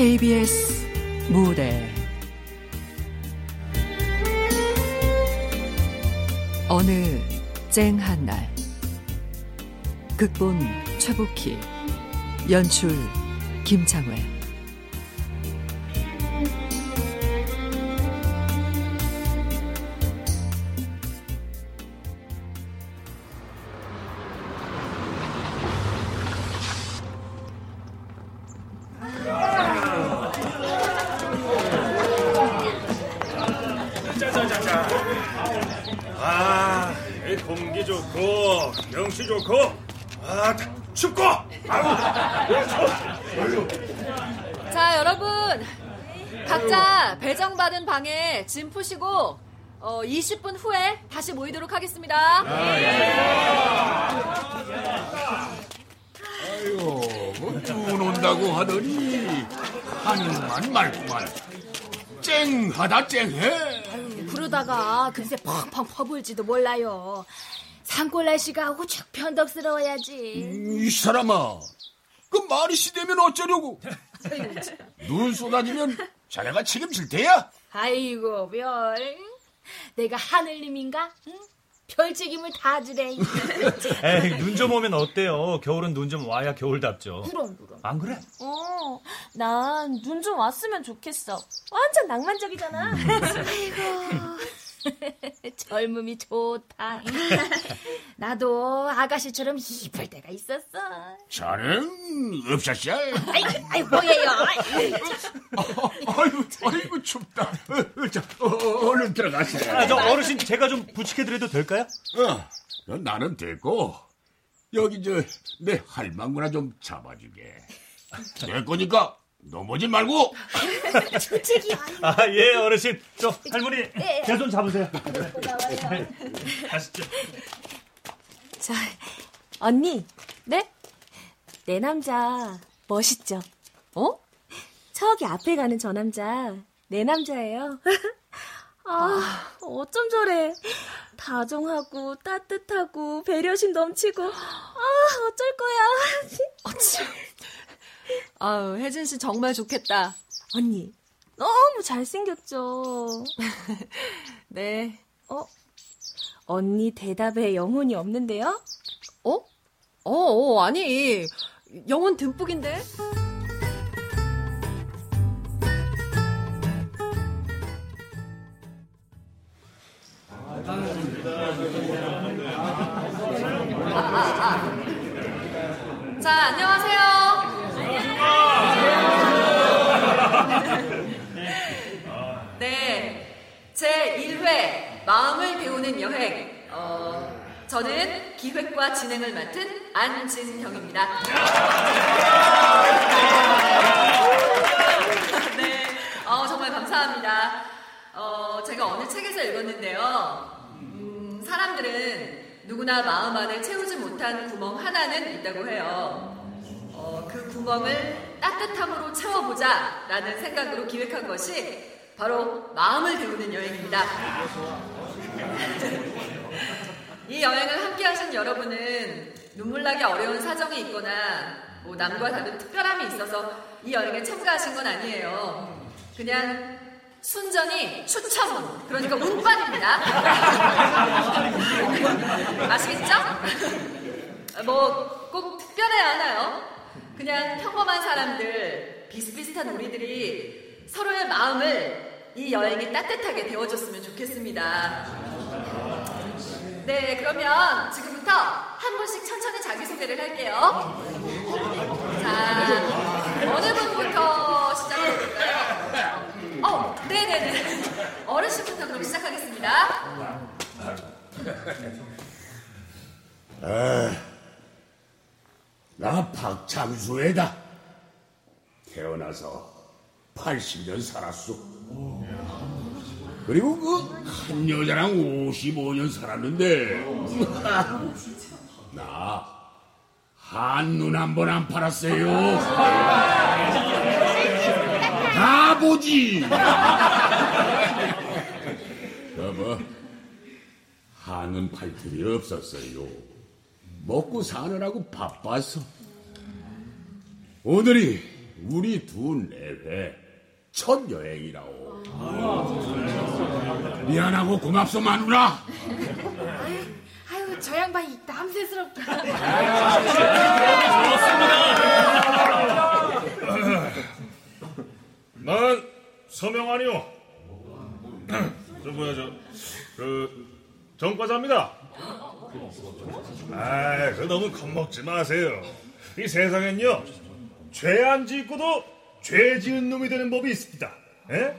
KBS 무대. 어느 쨍한 날. 극본 최복희 연출 김창회 어, 20분 후에 다시 모이도록 하겠습니다. 아유, 뭐눈 온다고 하더니, 한만 말구만. 쨍하다, 쨍해. 아유, 그러다가 금세 펑펑 퍼불지도 몰라요. 산골 날씨가 우측 변덕스러워야지. 이 사람아, 그 말이 시되면 어쩌려고? 눈 쏟아지면 자네가 책임질 테야? 아이고 별, 내가 하늘님인가? 응? 별 책임을 다 지래. 에이, 눈좀 오면 어때요? 겨울은 눈 좀 와야 겨울답죠. 그럼, 그럼. 안 그래? 어, 난 눈 좀 왔으면 좋겠어. 완전 낭만적이잖아. 아이고. 젊음이 좋다. 나도 아가씨처럼 이쁠 때가 있었어. 자넨 없었어? 아이, 아이 뭐예요? 아이고, 아이고 춥다. 어, 자, 어, 얼른 들어가세요. 아, 저 어르신 제가 좀 부축해드려도 될까요? 어, 나는 됐고 여기 저 내 할망구나 좀 잡아주게. 될 거니까 넘어지 말고. 주책이 아, 예, 어르신. 저, 할머니, 네. 제손 잡으세요. 고마워요. 가시죠. 자, 언니. 네? 내 남자, 멋있죠? 어? 저기 앞에 가는 저 남자, 내 남자예요. 아, 어쩜 저래. 다정하고, 따뜻하고, 배려심 넘치고, 아, 어쩔 거야. 어쩜. 아유, 혜진 씨 정말 좋겠다. 언니, 너무 잘생겼죠? 네. 어? 언니 대답에 영혼이 없는데요? 어? 어, 어 아니. 영혼 듬뿍인데? 아, 아, 아. 자, 안녕하세요. 네, 제 1회 마음을 배우는 여행. 어, 저는 기획과 진행을 맡은 안진경입니다. 네, 어, 정말 감사합니다. 어, 제가 어느 책에서 읽었는데요. 음, 사람들은 누구나 마음 안에 채우지 못한 구멍 하나는 있다고 해요. 어, 그 구멍을 따뜻함으로 채워보자 라는 생각으로 기획한 것이 바로 마음을 배우는 여행입니다. 이 여행을 함께 하신 여러분은 눈물 나기 어려운 사정이 있거나 뭐 남과 다른 특별함이 있어서 이 여행에 참가하신 건 아니에요. 그냥 순전히 추첨, 그러니까 운빨입니다. 아시겠죠? 뭐 꼭 특별해야 하나요? 그냥 평범한 사람들, 비슷비슷한 우리들이 서로의 마음을 이 여행이 따뜻하게 데워줬으면 좋겠습니다. 네, 그러면 지금부터 한 분씩 천천히 자기소개를 할게요. 자, 어느 분부터 시작해볼까요? 어, 네네네. 어르신부터 그럼 시작하겠습니다. 아, 나 박창수애다. 태어나서 80년 살았어. 그리고 그 한 여자랑 55년 살았는데 나 한눈 한 번 안 팔았어요. 다 보지. 여보, 한눈 팔 틈이 없었어요. 먹고 사느라고 바빠서. 오늘이 우리 두 내외 첫 여행이라오. 미안하고 고맙소 마누라. 아유, 저 양반이 남새스럽게. 난 서명환이요. 저 뭐야 저그 정과자입니다. 아, 그 너무 겁먹지 마세요. 이 세상엔요 죄안 짓고도 죄 지은 놈이 되는 법이 있습니다. 에?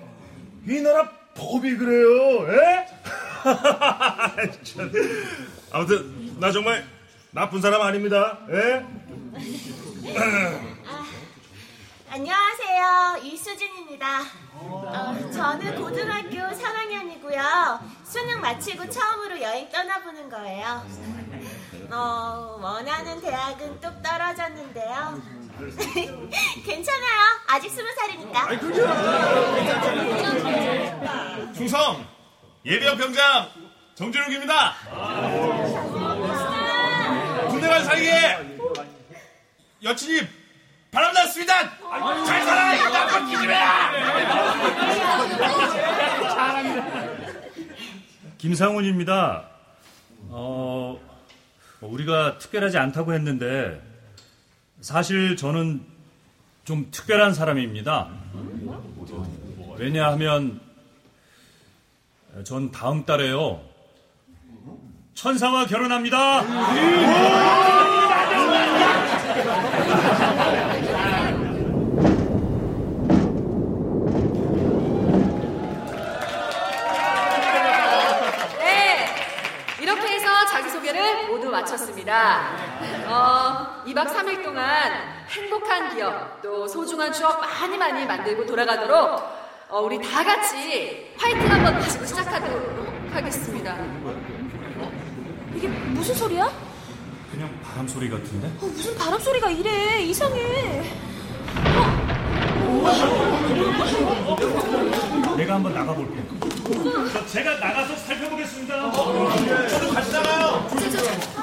이 나라 법이 그래요. 에? 참. 아무튼 나 정말 나쁜 사람 아닙니다. 에? 안녕하세요. 이수진입니다. 어, 저는 고등학교 3학년이고요. 수능 마치고 처음으로 여행 떠나보는 거예요. 어, 원하는 대학은 뚝 떨어졌는데요. 괜찮아요. 아직 스무 살이니까. 충성 예비역 병장 정준욱입니다. 군대 간 사이에 여친이 바람났습니다. 잘 살아 이 나쁜 기집애야. 김상훈입니다. 어, 우리가 특별하지 않다고 했는데 사실 저는 좀 특별한 사람입니다. 왜냐하면 전 다음 달에요. 천사와 결혼합니다. 네, 이렇게 해서 자기소개를 모두 마쳤습니다. 어, 2박 3일 동안 행복한 기억, 또 소중한 추억 많이 많이 만들고 돌아가도록 어, 우리 다 같이 화이팅 한번 하시고 시작하도록 하겠습니다. 이게 무슨 소리야? 그냥 바람 소리 같은데? 어, 무슨 바람 소리가 이래? 이상해. 내가 한번 나가볼게. 제가 나가서 살펴보겠습니다. 저, 저, 저, 저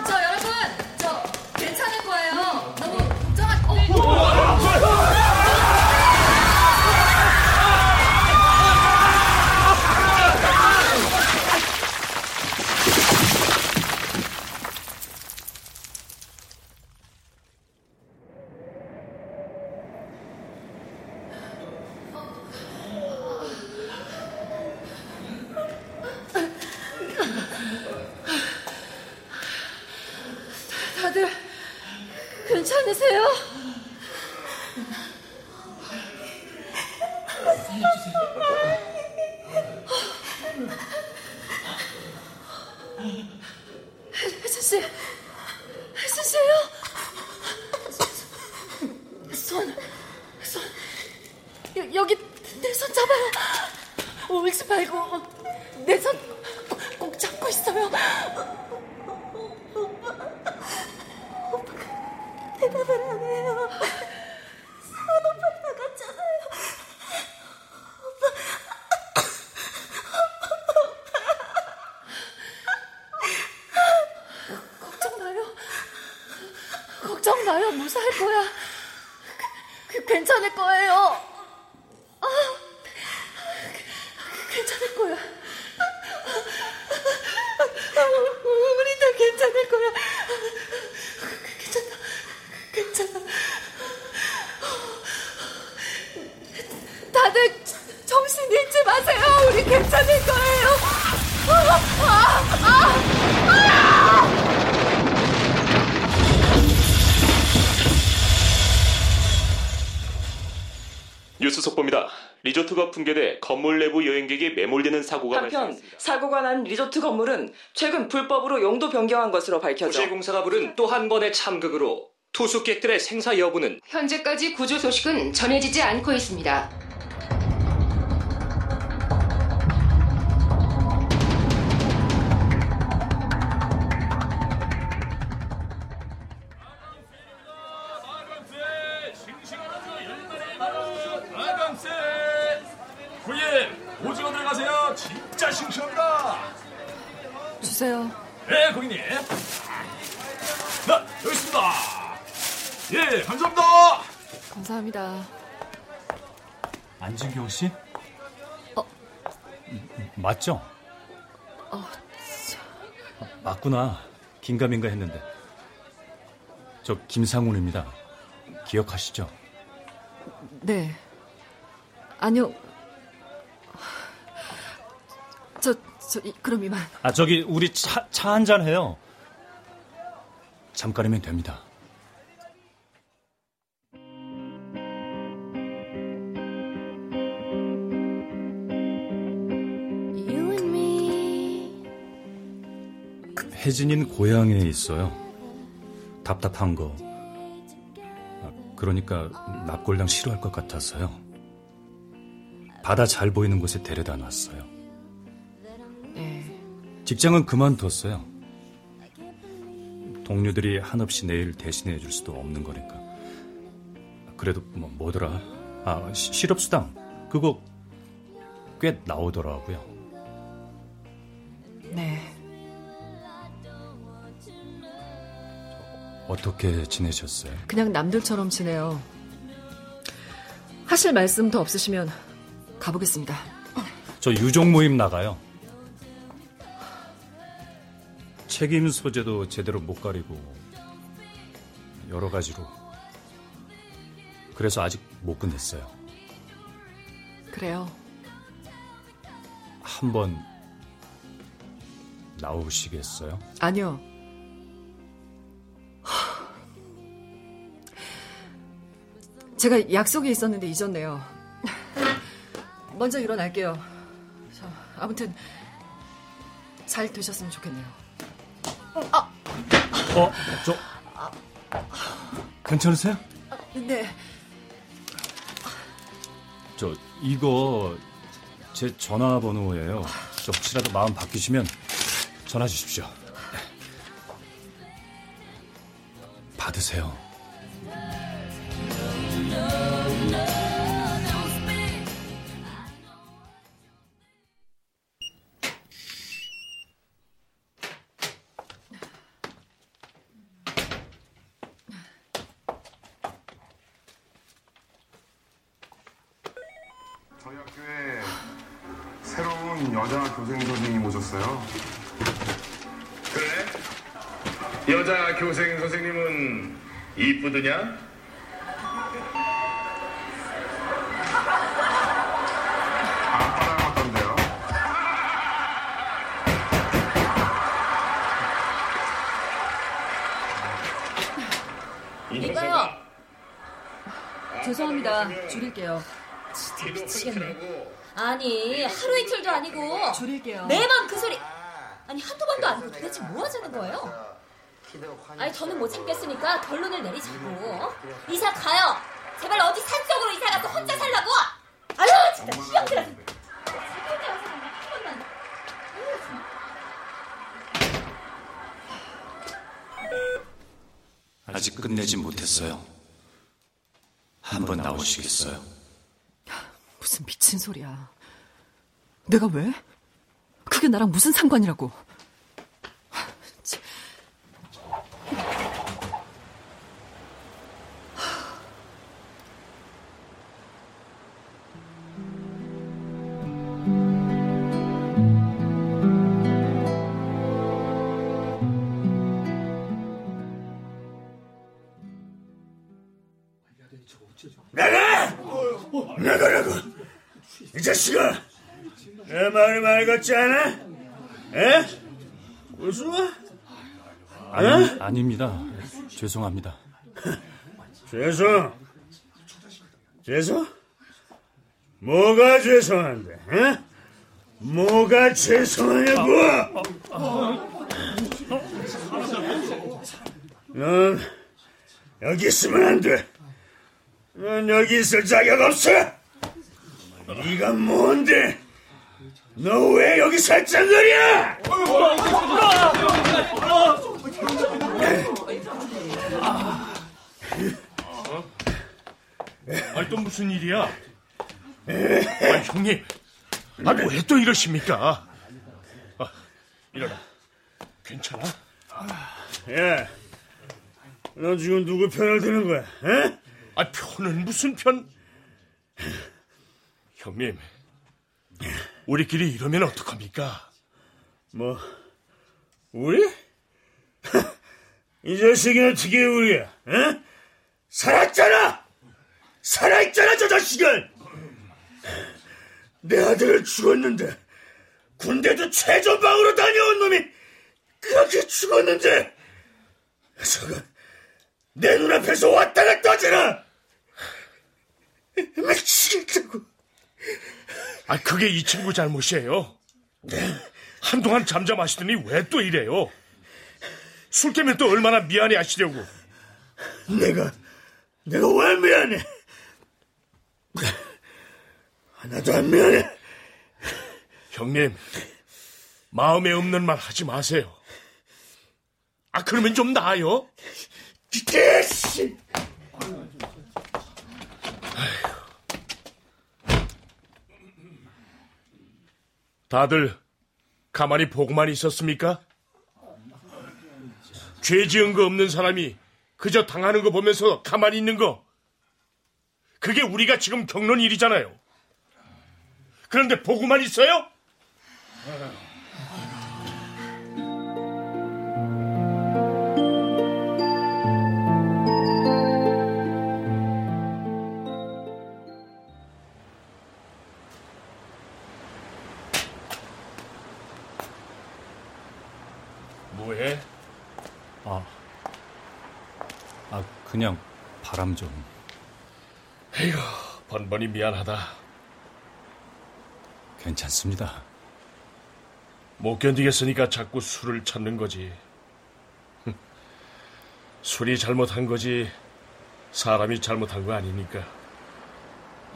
뉴스 속보입니다. 리조트가 붕괴돼 건물 내부 여행객이 매몰되는 사고가 한편 발생했습니다. 사고가 난 리조트 건물은 최근 불법으로 용도 변경한 것으로 밝혀져 구제공사가 부른 또 한 번의 참극으로 투숙객들의 생사 여부는 현재까지 구조 소식은 전해지지 않고 있습니다. 주세요. 네 고객님 나 여기 있습니다 예 감사합니다 감사합니다. 안진경 씨? 어. 맞죠? 어, 맞구나. 긴가민가 했는데. 저 김상훈입니다. 기억하시죠? 네. 아니요. 저, 저, 그럼 이만. 아, 저기, 우리 차, 차 한 잔 해요. 잠깐이면 됩니다. 혜진인 고향에 있어요. 답답한 거. 아, 그러니까 납골당 싫어할 것 같아서요. 바다 잘 보이는 곳에 데려다 놨어요. 네. 직장은 그만뒀어요. 동료들이 한없이 내일 대신해 줄 수도 없는 거니까. 그래도 뭐 뭐더라? 아 시, 실업수당 그거 꽤 나오더라고요. 네. 어떻게 지내셨어요? 그냥 남들처럼 지내요. 하실 말씀 더 없으시면 가보겠습니다. 저 유족 모임 나가요. 책임 소재도 제대로 못 가리고 여러 가지로 그래서 아직 못 끝냈어요. 그래요. 한 번 나오시겠어요? 아니요. 제가 약속이 있었는데 잊었네요. 먼저 일어날게요. 자, 아무튼 잘 되셨으면 좋겠네요. 아, 어, 저 괜찮으세요? 네. 저 이거 제 전화번호예요. 저 혹시라도 마음 바뀌시면 전화 주십시오. 받으세요. 저희 학교에 새로운 여자 교생 선생님 오셨어요. 그래? 여자 교생 선생님은 이쁘드냐? 이거요. 죄송합니다. 줄일게요. 진짜 미치겠네. 아니 하루 이틀도 아니고 줄일게요. 매번 그 소리. 아니 한두 번도 아니고 도대체 뭐 하자는 거예요? 아니 저는 못 참겠으니까 결론을 내리자고. 이사 가요. 제발 어디 산속으로 이사 가서 혼자 살라고. 아유 진짜 시험들어. 아직 끝내지 못했어요. 한번 나오시겠어요? 무슨 미친 소리야. 내가 왜? 그게 나랑 무슨 상관이라고. 나가! 나가라고! 이 자식아! 내 말이 말 같지 않아? 에? 웃어? 아니, 아닙니다. 죄송합니다. 죄송. 죄송? 뭐가 죄송한데? 에? 뭐가 죄송하냐고? 넌 여기 있으면 안 돼. 넌 여기 있을 자격 없어. 네가 뭔데? 너 왜 여기 살짝거려? 아니 또 무슨 일이야? 아니 형님, 아니 왜또 이러십니까? 아, 일어나. 괜찮아? 야, 너 지금 누구 편을 드는 거야? 에? 아 편은 무슨 편? 형님, 우리끼리 이러면 어떡합니까? 뭐, 우리? 이 자식이 어떻게 우리야? 어? 살았잖아! 살아있잖아, 저 자식은! 내 아들을 죽었는데, 군대도 최전방으로 다녀온 놈이 그렇게 죽었는데, 저건 내 눈앞에서 왔다 갔다 하잖아! 미치겠다고. 아, 그게 이 친구 잘못이에요. 한동안 잠잠하시더니 왜 또 이래요? 술 깨면 또 얼마나 미안해 하시려고. 내가, 내가 왜 미안해? 하나도 안 미안해. 형님, 마음에 없는 말 하지 마세요. 아, 그러면 좀 나아요? 개씨! 다들 가만히 보고만 있었습니까? 죄 지은 거 없는 사람이 그저 당하는 거 보면서 가만히 있는 거. 그게 우리가 지금 겪는 일이잖아요. 그런데 보고만 있어요? 그냥 바람 좀. 에휴, 번번이 미안하다. 괜찮습니다. 못 견디겠으니까 자꾸 술을 찾는 거지. 술이 잘못한 거지 사람이 잘못한 거 아니니까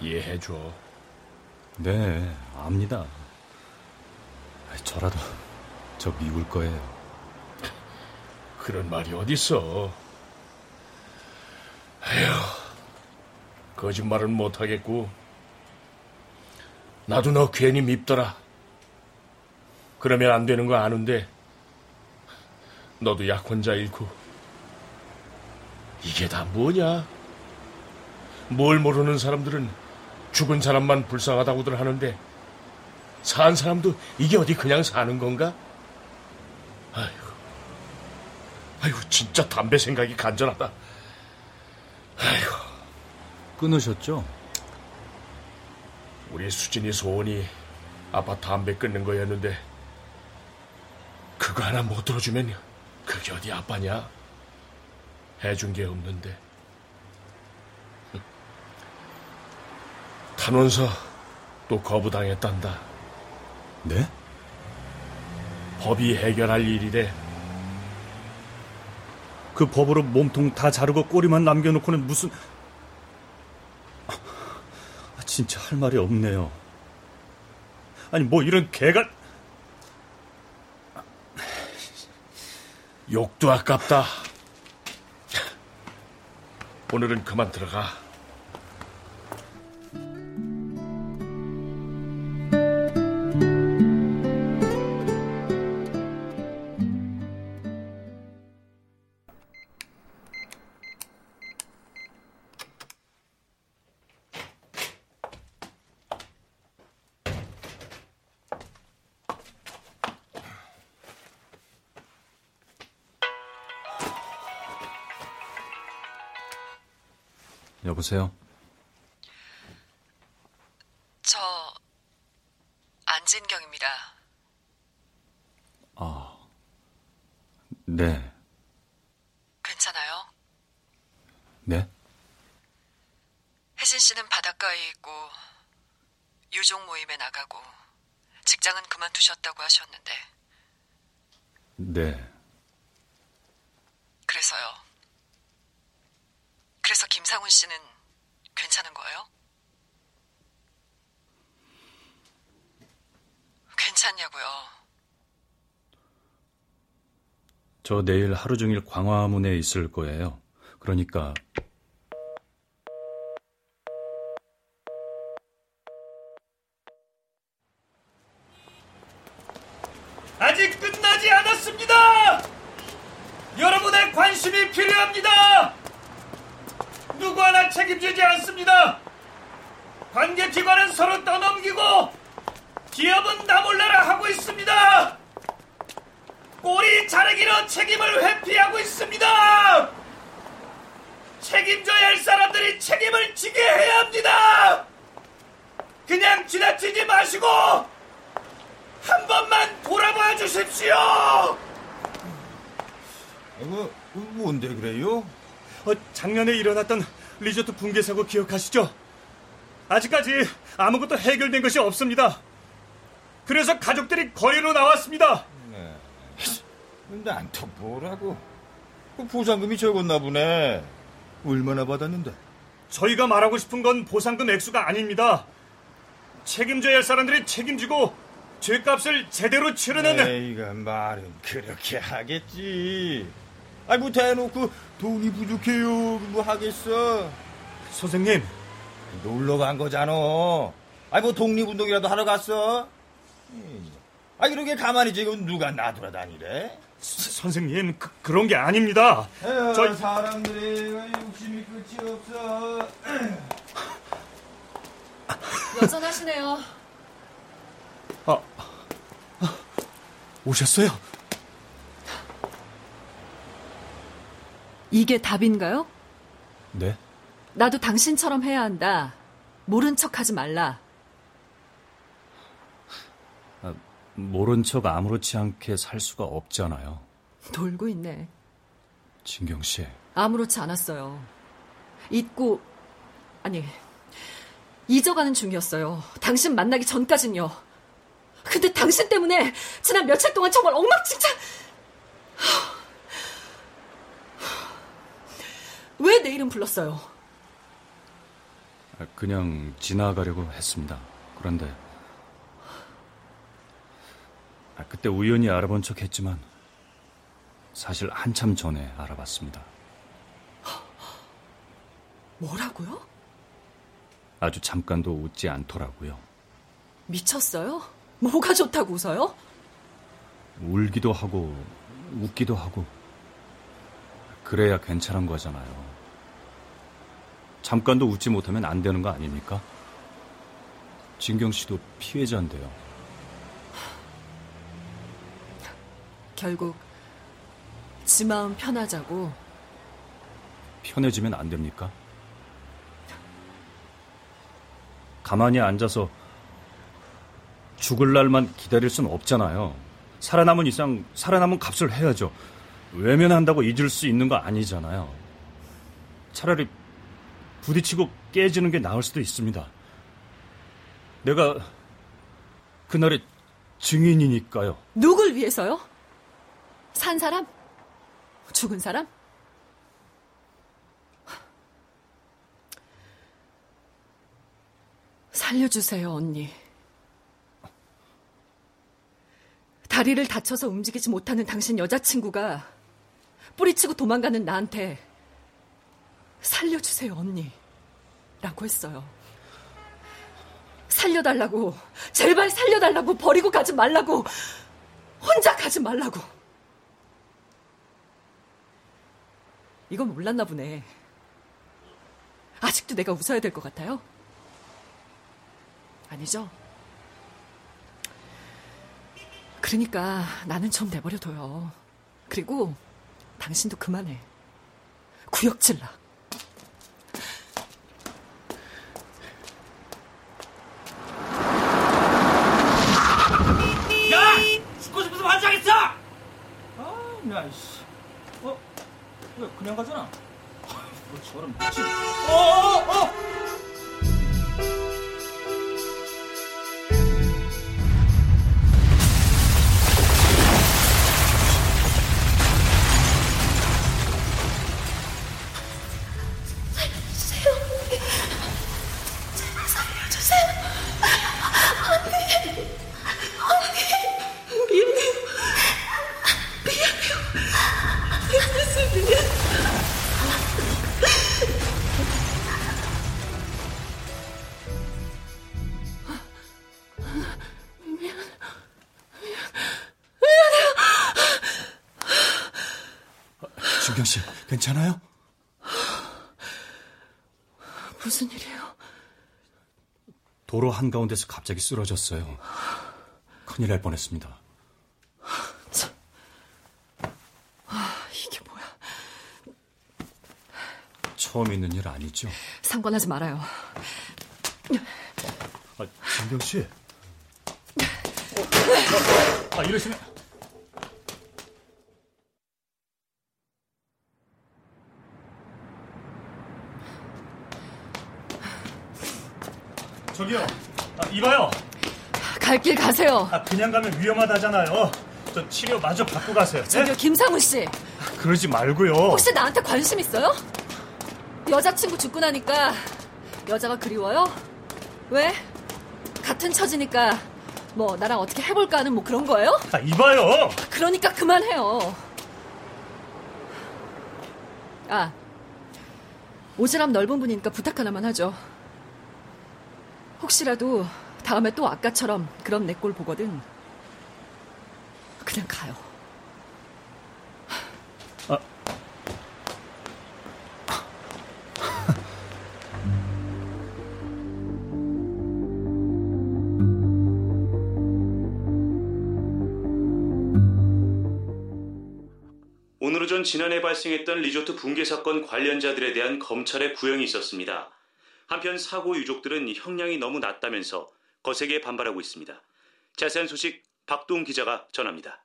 이해해 줘. 네, 압니다. 저라도 저 미울 거예요. 그런 말이 어딨어. 에휴, 거짓말은 못하겠고 나도 너 괜히 밉더라. 그러면 안 되는 거 아는데 너도 약 혼자 잃고 이게 다 뭐냐? 뭘 모르는 사람들은 죽은 사람만 불쌍하다고들 하는데 산 사람도 이게 어디 그냥 사는 건가? 아이고, 아이고 진짜 담배 생각이 간절하다. 아이고, 끊으셨죠? 우리 수진이 소원이 아빠 담배 끊는 거였는데 그거 하나 못 들어주면 그게 어디 아빠냐? 해준 게 없는데. 탄원서 또 거부당했단다. 네? 법이 해결할 일이래. 그 법으로 몸통 다 자르고 꼬리만 남겨놓고는 무슨... 아, 진짜 할 말이 없네요. 아니 뭐 이런 개가... 욕도 아깝다. 오늘은 그만 들어가. 보세요? 저 안진경입니다. 아, 네, 괜찮아요? 네? 혜진 씨는 바닷가에 있고 유족 모임에 나가고 직장은 그만두셨다고 하셨는데 네. 그래서요. 그래서 김상훈 씨는 괜찮은 거예요? 괜찮냐고요. 저 내일 하루 종일 광화문에 있을 거예요. 그러니까 아직 끝나지 않았습니다. 여러분의 관심이 필요합니다. 누구 하나 책임지지 않습니다. 관계기관은 서로 떠넘기고 기업은 나몰라라 하고 있습니다. 꼬리 자르기로 책임을 회피하고 있습니다. 책임져야 할 사람들이 책임을 지게 해야 합니다. 그냥 지나치지 마시고 한 번만 돌아봐 주십시오. 뭐, 뭔데 그래요? 어, 작년에 일어났던 리조트 붕괴 사고 기억하시죠? 아직까지 아무것도 해결된 것이 없습니다. 그래서 가족들이 거리로 나왔습니다. 네. 난또 뭐라고? 그 보상금이 적었나 보네. 얼마나 받았는데? 저희가 말하고 싶은 건 보상금 액수가 아닙니다. 책임져야 할 사람들이 책임지고 죄값을 제대로 치르는 에이가 말은 그렇게 하겠지. 아이 뭐 대놓고 돈이 부족해요 뭐 하겠어. 선생님 놀러 간 거잖아. 아이 뭐 독립운동이라도 하러 갔어. 아 이렇게 가만히 지금 누가 놔돌아다니래? 선생님 그, 런 게 아닙니다. 에휴, 저 사람들이 욕심이 끝이 없어. 여전하시네요. 아, 아 오셨어요? 이게 답인가요? 네? 나도 당신처럼 해야 한다. 모른 척 하지 말라. 아, 모른 척 아무렇지 않게 살 수가 없잖아요. 놀고 있네. 진경 씨. 아무렇지 않았어요. 잊고, 아니, 잊어가는 중이었어요. 당신 만나기 전까진요. 근데 당신 때문에 지난 며칠 동안 정말 엉망진창! 왜 내 이름 불렀어요? 아, 그냥 지나가려고 했습니다. 그런데 아, 그때 우연히 알아본 척 했지만 사실 한참 전에 알아봤습니다. 뭐라고요? 아주 잠깐도 웃지 않더라고요. 미쳤어요? 뭐가 좋다고 웃어요? 울기도 하고 웃기도 하고 그래야 괜찮은 거잖아요. 잠깐도 웃지 못하면 안 되는 거 아닙니까? 진경 씨도 피해자인데요. 결국 지 마음 편하자고 편해지면 안 됩니까? 가만히 앉아서 죽을 날만 기다릴 순 없잖아요. 살아남은 이상 살아남은 값을 해야죠. 외면한다고 잊을 수 있는 거 아니잖아요. 차라리 부딪히고 깨지는 게 나을 수도 있습니다. 내가 그날의 증인이니까요. 누굴 위해서요? 산 사람? 죽은 사람? 살려주세요, 언니. 다리를 다쳐서 움직이지 못하는 당신 여자친구가 뿌리치고 도망가는 나한테 살려주세요, 언니. 라고 했어요. 살려달라고, 제발 살려달라고, 버리고 가지 말라고, 혼자 가지 말라고. 이건 몰랐나 보네. 아직도 내가 웃어야 될 것 같아요? 아니죠? 그러니까 나는 좀 내버려둬요. 그리고 당신도 그만해. 구역질라. 준경 씨, 괜찮아요? 무슨 일이에요? 도로 한가운데서 갑자기 쓰러졌어요. 큰일 날 뻔했습니다. 아, 이게 뭐야. 처음 있는 일 아니죠? 상관하지 말아요. 아, 진경 씨. 아, 이러시면. 저기요. 아, 이봐요. 갈 길 가세요. 아, 그냥 가면 위험하다잖아요. 저 치료 마저 받고 가세요. 네? 저기요, 김상우 씨. 그러지 말고요. 혹시 나한테 관심 있어요? 여자친구 죽고 나니까 여자가 그리워요? 왜? 같은 처지니까 뭐 나랑 어떻게 해볼까 하는 뭐 그런 거예요? 아, 이봐요. 그러니까 그만해요. 아, 오지랖 넓은 분이니까 부탁 하나만 하죠. 혹시라도 다음에 또 아까처럼 그런 내 꼴 보거든. 그냥 가요. 아. 오늘 오전 지난해 발생했던 리조트 붕괴 사건 관련자들에 대한 검찰의 구형이 있었습니다. 한편 사고 유족들은 형량이 너무 낮다면서 거세게 반발하고 있습니다. 자세한 소식 박동 기자가 전합니다.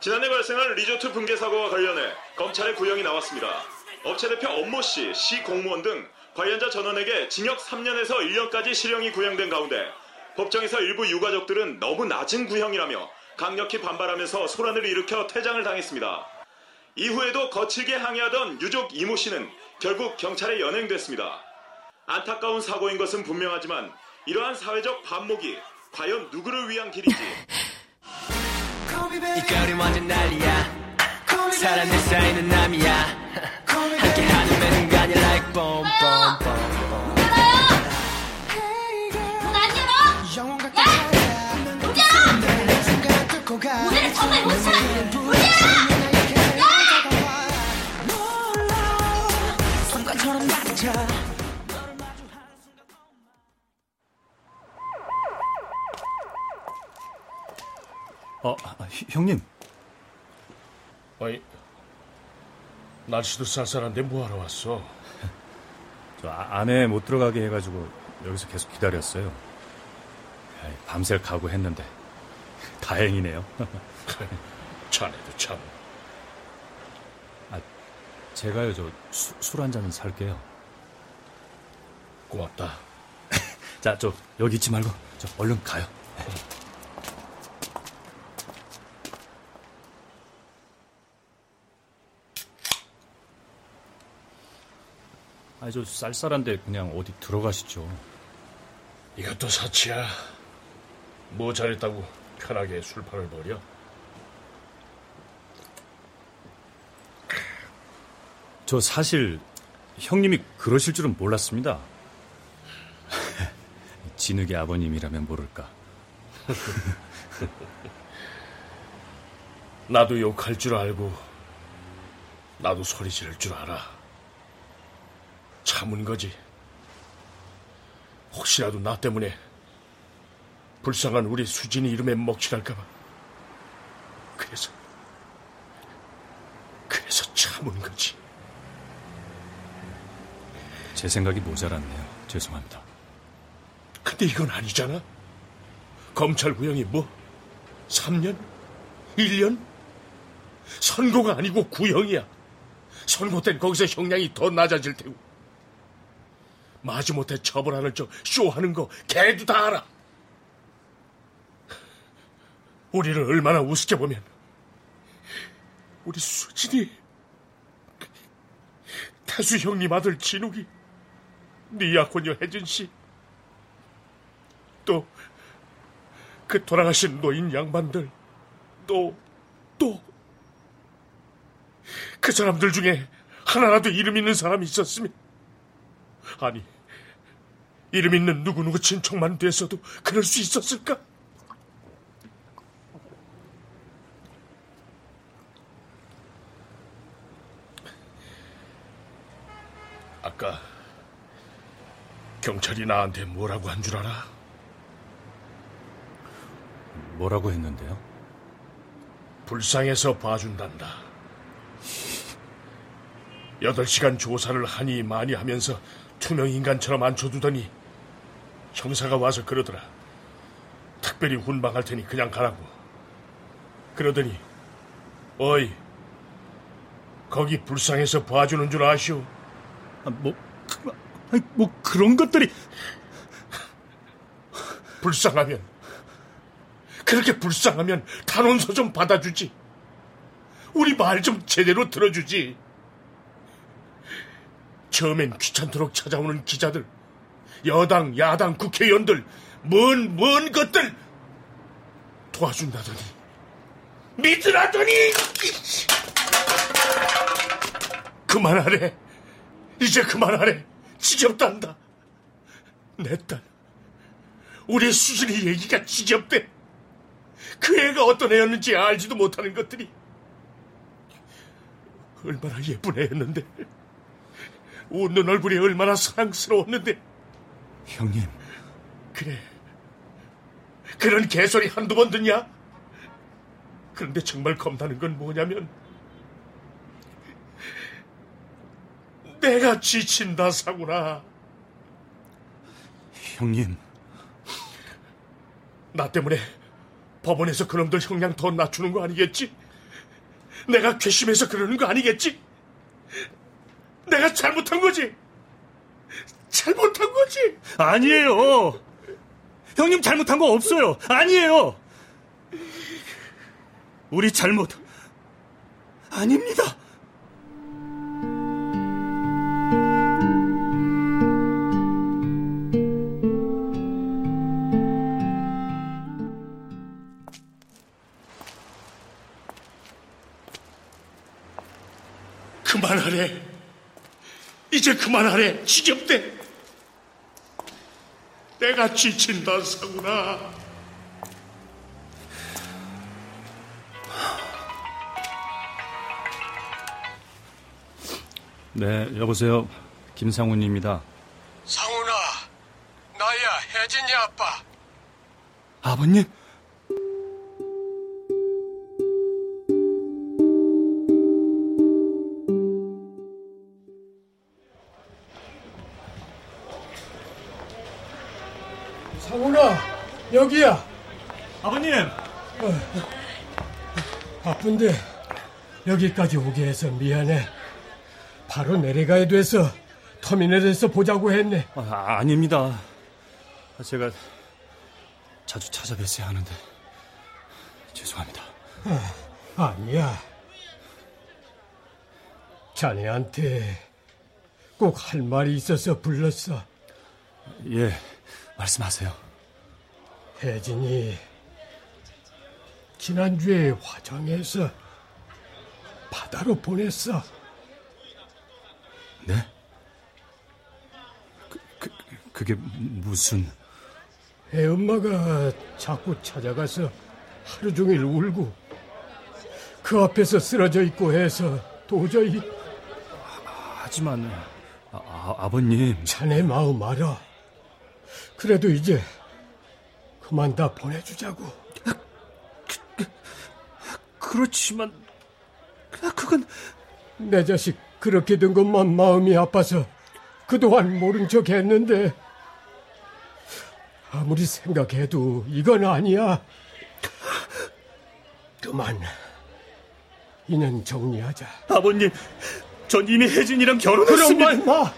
지난해 발생한 리조트 붕괴 사고와 관련해 검찰의 구형이 나왔습니다. 업체 대표 엄모 씨, 시 공무원 등 관련자 전원에게 징역 3년에서 1년까지 실형이 구형된 가운데 법정에서 일부 유가족들은 너무 낮은 구형이라며 강력히 반발하면서 소란을 일으켜 퇴장을 당했습니다. 이후에도 거칠게 항의하던 유족 이모 씨는 결국 경찰에 연행됐습니다. 안타까운 사고인 것은 분명하지만 이러한 사회적 반목이 과연 누구를 위한 길인지 이 거리 완전 난리야 사람 내 사이는 남이야 함께하는 매 순간이 like boom boom boom 문안 열어! 야! 문 열어! 문을 정말 못 참아! 어, 아, 히- 형님. 아니, 날씨도 쌀쌀한데 뭐하러 왔어? 저 아- 안에 못 들어가게 해가지고 여기서 계속 기다렸어요. 에이, 밤샐 각오했는데 다행이네요. 자네도 참. 아, 제가요 저 술 한잔 살게요. 고맙다. 자, 저 여기 있지 말고 저 얼른 가요. 저 쌀쌀한데 그냥 어디 들어가시죠. 이것도 사치야. 뭐 잘했다고 편하게 술판을 벌여? 저 사실 형님이 그러실 줄은 몰랐습니다. 진욱의 아버님이라면 모를까. 나도 욕할 줄 알고, 나도 소리 지를 줄 알아. 참은 거지. 혹시라도 나 때문에 불쌍한 우리 수진이 이름에 먹칠할까봐. 그래서, 그래서 참은 거지. 제 생각이 모자랐네요. 죄송합니다. 근데 이건 아니잖아. 검찰 구형이 뭐? 3년? 1년? 선고가 아니고 구형이야. 선고 땐 거기서 형량이 더 낮아질 테고. 마지못해 처벌하는 척 쇼하는 거 걔도 다 알아. 우리를 얼마나 우습게 보면 우리 수진이 태수 형님 아들 진욱이 네 약혼녀 혜진 씨 또 그 돌아가신 노인 양반들 또 또 그 사람들 중에 하나라도 이름 있는 사람이 있었으면 아니 이름 있는 누구누구 친척만 됐어도 그럴 수 있었을까? 아까 경찰이 나한테 뭐라고 한 줄 알아? 뭐라고 했는데요? 불쌍해서 봐준단다. 여덟 시간 조사를 하니 많이 하면서 투명 인간처럼 앉혀두더니 형사가 와서 그러더라. 특별히 훈방할 테니 그냥 가라고. 그러더니 어이 거기 불쌍해서 봐주는 줄 아시오? 아, 뭐, 아니, 뭐 그런 것들이 불쌍하면 그렇게 불쌍하면 탄원서 좀 받아주지. 우리 말 좀 제대로 들어주지. 처음엔 귀찮도록 찾아오는 기자들, 여당, 야당, 국회의원들, 먼, 먼 것들 도와준다더니, 믿으라더니! 그만하래. 이제 그만하래. 지겹단다. 내 딸, 우리 수진이 얘기가 지겹대. 그 애가 어떤 애였는지 알지도 못하는 것들이 얼마나 예쁜 애였는데 웃는 얼굴이 얼마나 사랑스러웠는데 형님 그래 그런 개소리 한두 번 듣냐? 그런데 정말 겁나는 건 뭐냐면 내가 지친다 사구나 형님 나 때문에 법원에서 그놈들 형량 더 낮추는 거 아니겠지? 내가 괘씸해서 그러는 거 아니겠지? 내가 잘못한 거지? 잘못한 거지? 아니에요. 형님 잘못한 거 없어요. 아니에요. 우리 잘못 아닙니다. 그만하래. 이제 그만하래. 지겹대. 내가 지친다, 사구나. 네, 여보세요. 김상훈입니다. 상훈아, 나야 혜진이 아빠. 아버님? 여기야. 아버님. 바쁜데 여기까지 오게 해서 미안해. 바로 내려가야 돼서 터미널에서 보자고 했네. 아, 아닙니다. 제가 자주 찾아뵀어야 하는데 죄송합니다. 아, 아니야. 자네한테 꼭 할 말이 있어서 불렀어. 예, 말씀하세요. 혜진이 지난주에 화정에서 바다로 보냈어. 네? 그, 그, 그게 무슨... 애 엄마가 자꾸 찾아가서 하루 종일 울고 그 앞에서 쓰러져 있고 해서 도저히 하지만 아, 아, 버님 자네 마음 알아. 그래도 이제 그만 다 보내주자고. 그렇지만 그건 내 자식 그렇게 된 것만 마음이 아파서 그동안 모른 척 했는데 아무리 생각해도 이건 아니야. 그만 인연 정리하자. 아버님, 전 이미 혜진이랑 결혼했습니다. 그런 말 마.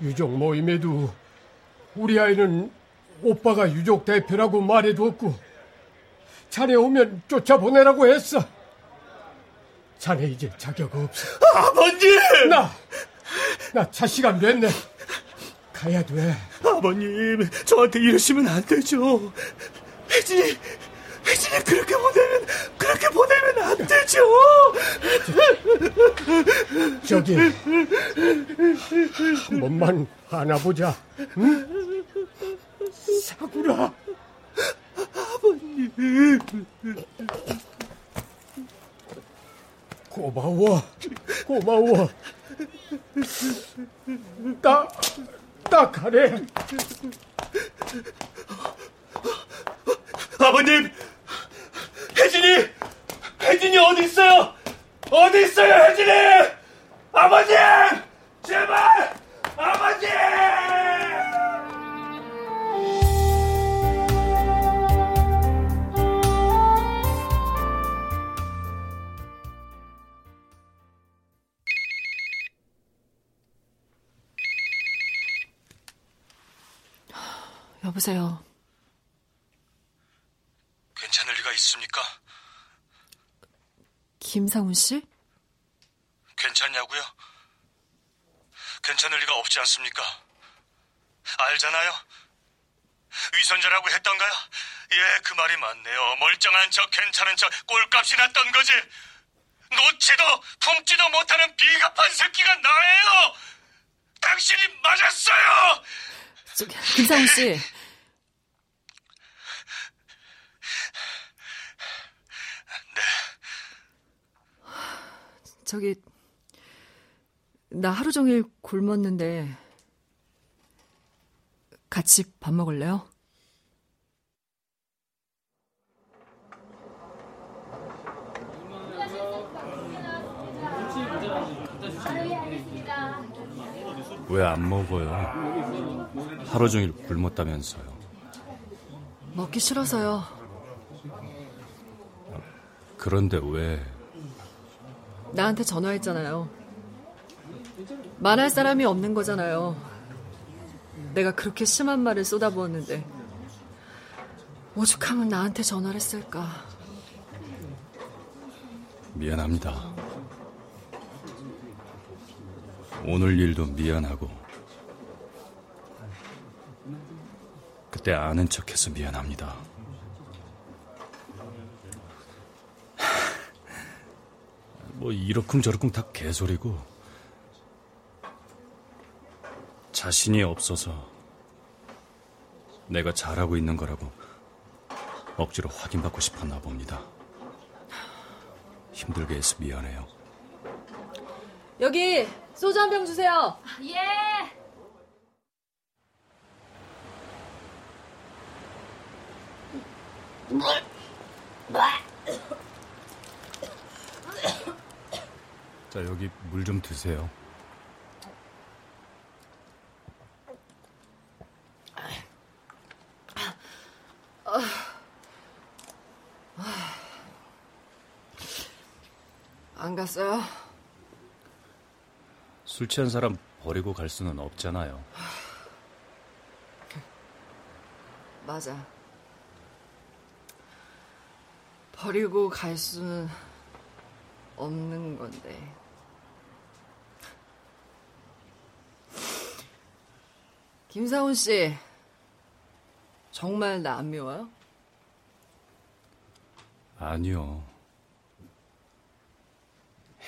유족 모임에도 우리 아이는 오빠가 유족 대표라고 말해두었고 자네 오면 쫓아보내라고 했어. 자네 이제 자격 없어. 아버님! 나, 나 자식 안 됐네. 가야 돼. 아버님, 저한테 이러시면 안 되죠. 혜진이, 혜진이 그렇게 보내면, 그렇게 보내면 안 되죠. 저기, 한 번만 안아보자. 응? 사구라. 아버님. 고마워. 고마워. 나, 딱 하래. 아버님, 혜진이, 혜진이 어디 있어요? 어디 있어요, 혜진이? 아버님, 제발, 아버지! 여보세요. 괜찮을 리가 있습니까? 김상훈 씨? 괜찮냐고요? 괜찮을 리가 없지 않습니까? 알잖아요. 위선자라고 했던가요? 예, 그 말이 맞네요. 멀쩡한 척, 괜찮은 척, 꼴값이 났던 거지. 놓지도 품지도 못하는 비겁한 새끼가 나예요. 당신이 맞았어요. 저기, 김상훈 씨. 네. 저기 나 하루 종일 굶었는데 같이 밥 먹을래요? 왜 안 먹어요? 하루 종일 굶었다면서요. 먹기 싫어서요. 그런데 왜? 나한테 전화했잖아요. 말할 사람이 없는 거잖아요. 내가 그렇게 심한 말을 쏟아부었는데 오죽하면 나한테 전화를 했을까. 미안합니다. 오늘 일도 미안하고 그때 아는 척해서 미안합니다. 뭐 이러쿵저러쿵 다 개소리고 자신이 없어서 내가 잘하고 있는 거라고 억지로 확인받고 싶었나 봅니다. 힘들게 해서 미안해요. 여기 소주 한 병 주세요. 예. 자, 여기 물 좀 드세요. 안 갔어요? 술 취한 사람 버리고 갈 수는 없잖아요. 맞아. 버리고 갈 수는 없는 건데. 김상훈 씨, 정말 나 안 미워요? 아니요.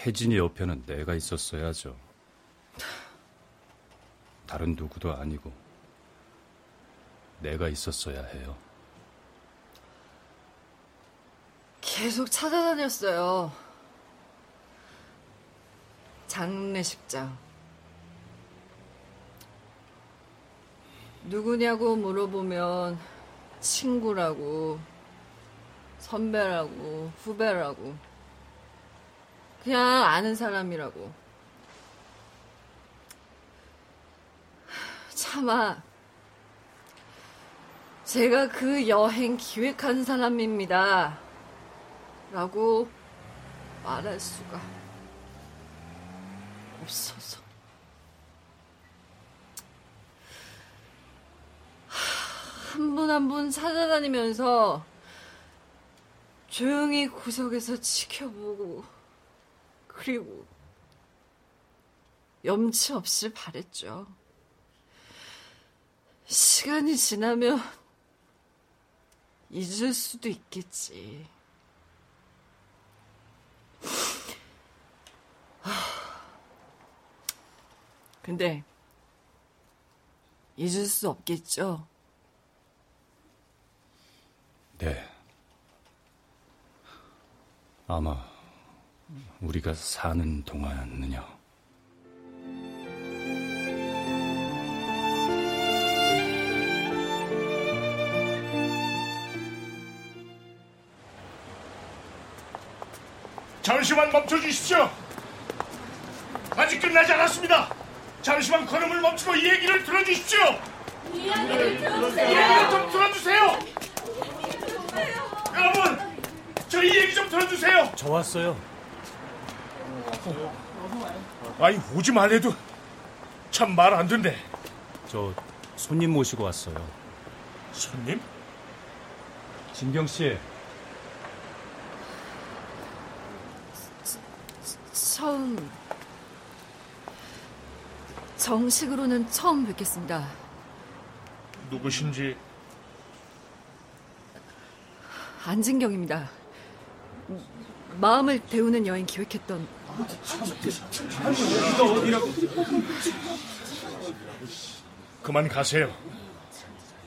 혜진이 옆에는 내가 있었어야죠. 다른 누구도 아니고 내가 있었어야 해요. 계속 찾아다녔어요. 장례식장. 누구냐고 물어보면 친구라고, 선배라고, 후배라고. 그냥 아는 사람이라고. 차마, 제가 그 여행 기획한 사람입니다. 라고 말할 수가 없어서. 한 분 한 분 찾아다니면서 조용히 구석에서 지켜보고, 그리고 염치 없이 바랬죠. 시간이 지나면 잊을 수도 있겠지. 근데 잊을 수 없겠죠. 네. 아마 우리가 사는 동안은요. 잠시만 멈춰주십시오. 아직 끝나지 않았습니다. 잠시만 걸음을 멈추고 이 얘기를 들어주십시오. 이 얘기를 네, 좀 들어주세요. 여러분, 저희 얘기 좀 들어주세요. 저 왔어요. 아니 오지 말래도 참 말안 듣네. 저 손님 모시고 왔어요. 손님? 진경 씨, 처음 정식으로는 처음 뵙겠습니다. 누구신지 안진경입니다. 마음을 데우는 여행 기획했던 그만 가세요.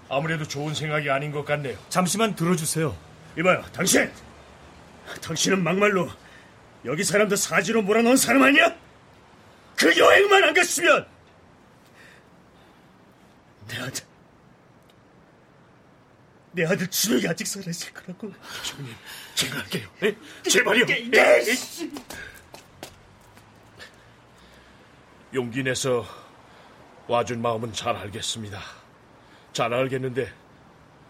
아무래도 좋은 생각이 아닌 것 같네요. 잠시만 들어주세요. 이봐요, 당신! 당신은 막말로 여기 사람들 사지로 몰아넣은 사람 아니야? 그 여행만 안 갔으면 내 아들 내 아들 준혁이 아직 살아있을 거라고 형님, 제가 할게요. 네? 제발요. 예, 네. 예. 용기 내서 와준 마음은 잘 알겠습니다. 잘 알겠는데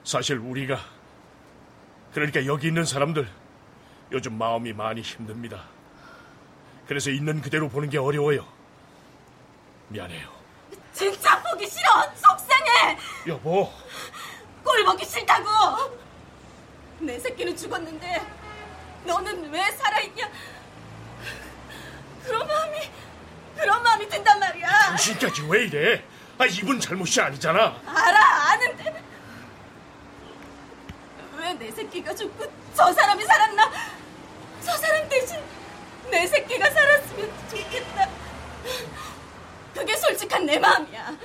사실 우리가 그러니까 여기 있는 사람들 요즘 마음이 많이 힘듭니다. 그래서 있는 그대로 보는 게 어려워요. 미안해요. 진짜 보기 싫어. 속상해. 여보, 꼴 보기 싫다고. 내 새끼는 죽었는데 너는 왜 살아있냐? 그런 마음이 그런 마음이 든단 말이야. 당신까지 왜 이래? 아, 이분 잘못이 아니잖아. 알아 아는데 왜 내 새끼가 죽고 저 사람이 살았나? 저 사람 대신 내 새끼가 살았으면 좋겠다. 그게 솔직한 내 마음이야.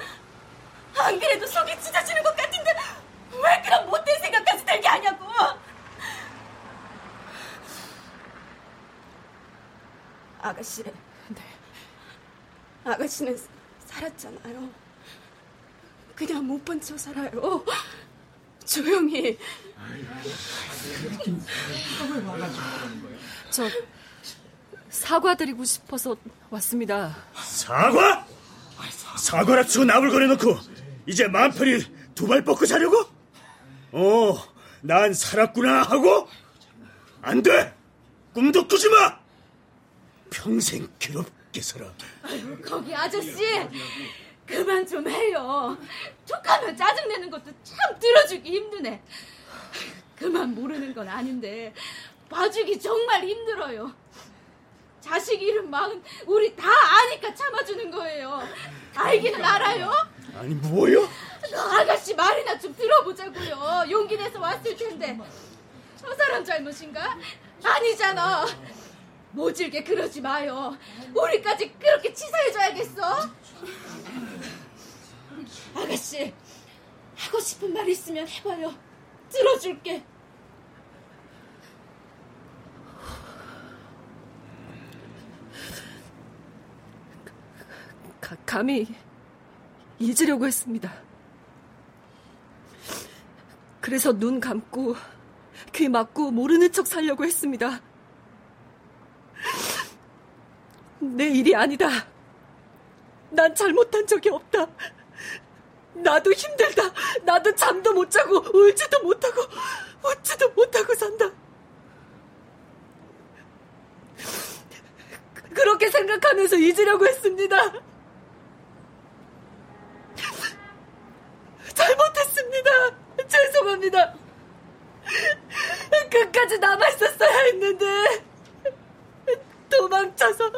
안 그래도 속이 찢어지는 것 같은데 왜 그런 못된 생각까지 들게 하냐고. 아가씨. 네. 아가씨는 살았잖아요. 그냥 못 본 척 살아요. 조용히. 저 사과드리고 싶어서 왔습니다. 사과? 사과라 치고 나불거려놓고 이제 마음 편히 두 발 뻗고 자려고? 어, 난 살았구나 하고? 안 돼! 꿈도 꾸지 마! 평생 괴롭 게 살아. 아이고, 거기 아저씨. 그만 좀 해요. 툭하면 짜증내는 것도 참 들어주기 힘드네. 그만 모르는 건 아닌데 봐주기 정말 힘들어요. 자식 잃은 마음 우리 다 아니까 참아주는 거예요. 알기는 알아요? 아니, 뭐요? 너 아가씨 말이나 좀 들어보자고요. 용기 내서 왔을 텐데. 저 사람 잘못인가? 아니잖아. 모질게 그러지 마요. 우리까지 그렇게 치사해줘야겠어? 아가씨, 하고 싶은 말 있으면 해봐요. 들어줄게. 가, 감히 잊으려고 했습니다. 그래서 눈 감고 귀 막고 모르는 척 살려고 했습니다. 내 일이 아니다. 난 잘못한 적이 없다. 나도 힘들다. 나도 잠도 못 자고 울지도 못하고 웃지도 못하고 산다. 그렇게 생각하면서 잊으려고 했습니다. 잘못했습니다. 죄송합니다. 끝까지 남아 있었어야 했는데 도망쳐서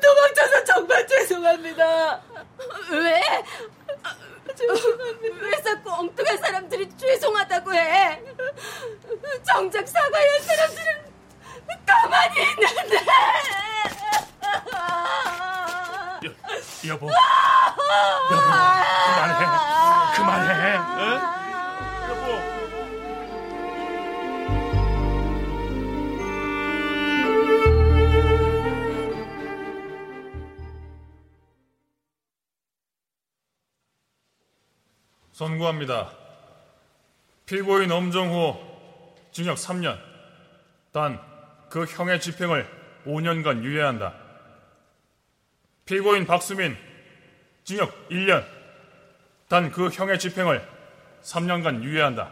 도망쳐서 정말 죄송합니다. 왜? 죄송합니다. 왜 자꾸 엉뚱한 사람들이 죄송하다고 해? 정작 사과해야 할 사람들은 가만히 있는데. 여보, 여보, 그만해, 그만해. 어? 선고합니다. 피고인 엄정호 징역 3년. 단 그 형의 집행을 5년간 유예한다. 피고인 박수민 징역 1년. 단 그 형의 집행을 3년간 유예한다.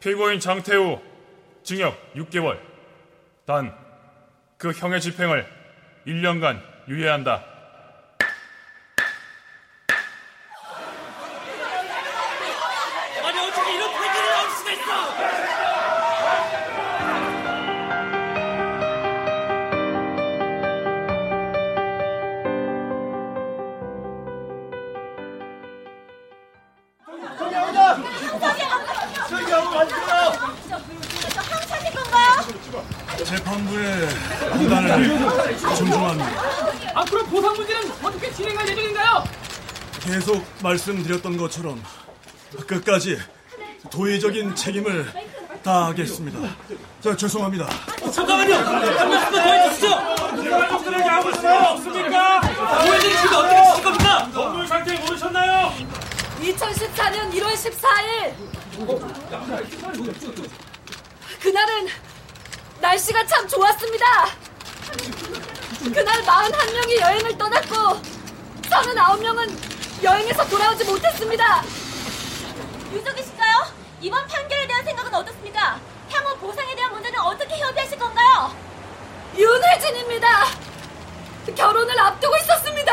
피고인 장태우 징역 6개월. 단 그 형의 집행을 1년간 유예한다. 말씀드렸던 것처럼 끝까지 도의적인 책임을 다하겠습니다. 자, 죄송합니다. 잠깐만요. 한 말씀 더 해주시죠. 가족들에게 아무 사람 없습니까? 오해진 씨는 어떻게 쓰실 겁니까? 건물 상태 모르셨나요? 2014년 1월 14일 그날은 날씨가 참 좋았습니다. 그날 41명이 여행을 떠났고 39명은 여행에서 돌아오지 못했습니다. 유족이신가요? 이번 판결에 대한 생각은 어떻습니까? 향후 보상에 대한 문제는 어떻게 협의하실 건가요? 윤혜진입니다. 결혼을 앞두고 있었습니다.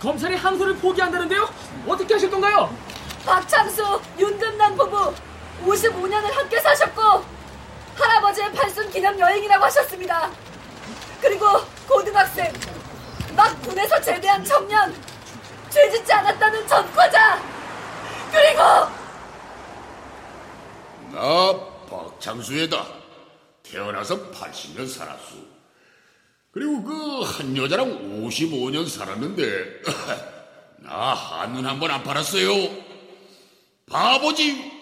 검찰이 항소를 포기한다는데요? 어떻게 하실 건가요? 박창수, 윤금남 부부 55년을 함께 사셨고 할아버지의 팔순 기념 여행이라고 하셨습니다. 그리고 고등학생, 막 군에서 제대한 청년, 죄짓지 않았다는 전과자, 그리고 나 박창수에다 태어나서 80년 살았수. 그리고 그 한 여자랑 55년 살았는데 나 한눈 한 번 안 팔았어요. 바보지.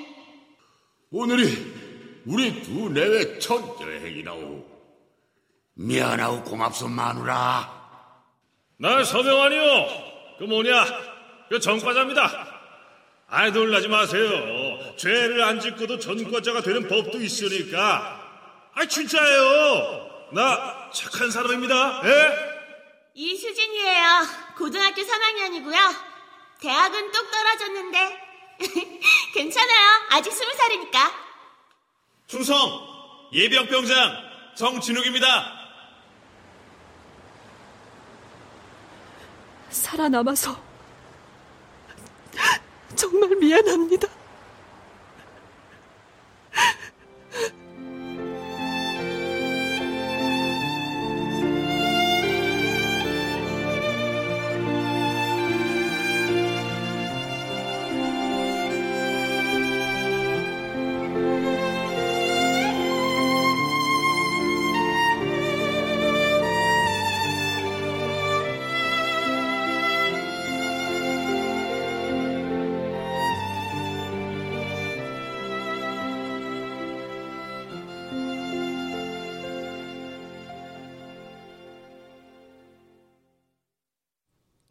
오늘이 우리 두 내외 첫 여행이라오. 미안하고 고맙소 마누라. 난 서명환이요. 그 뭐냐? 그 전과자입니다. 아이 놀라지 마세요. 죄를 안 짓고도 전과자가 되는 법도 있으니까. 아 진짜예요. 나 착한 사람입니다. 예? 이수진이에요. 고등학교 3학년이고요. 대학은 똑 떨어졌는데 괜찮아요. 아직 20살이니까. 충성 예비역병장 정진욱입니다. 살아남아서 정말 미안합니다.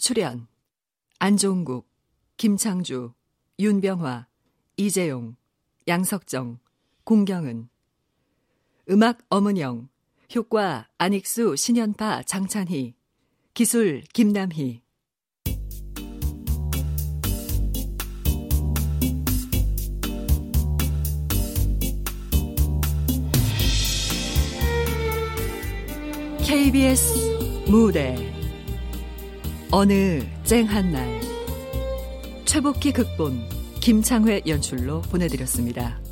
출연 안종국, 김창주, 윤병화, 이재용, 양석정, 공경은 음악 엄은영, 효과 안익수, 신연파, 장찬희, 기술 김남희. KBS 무대 어느 쨍한 날 최복희 극본 김창회 연출로 보내드렸습니다.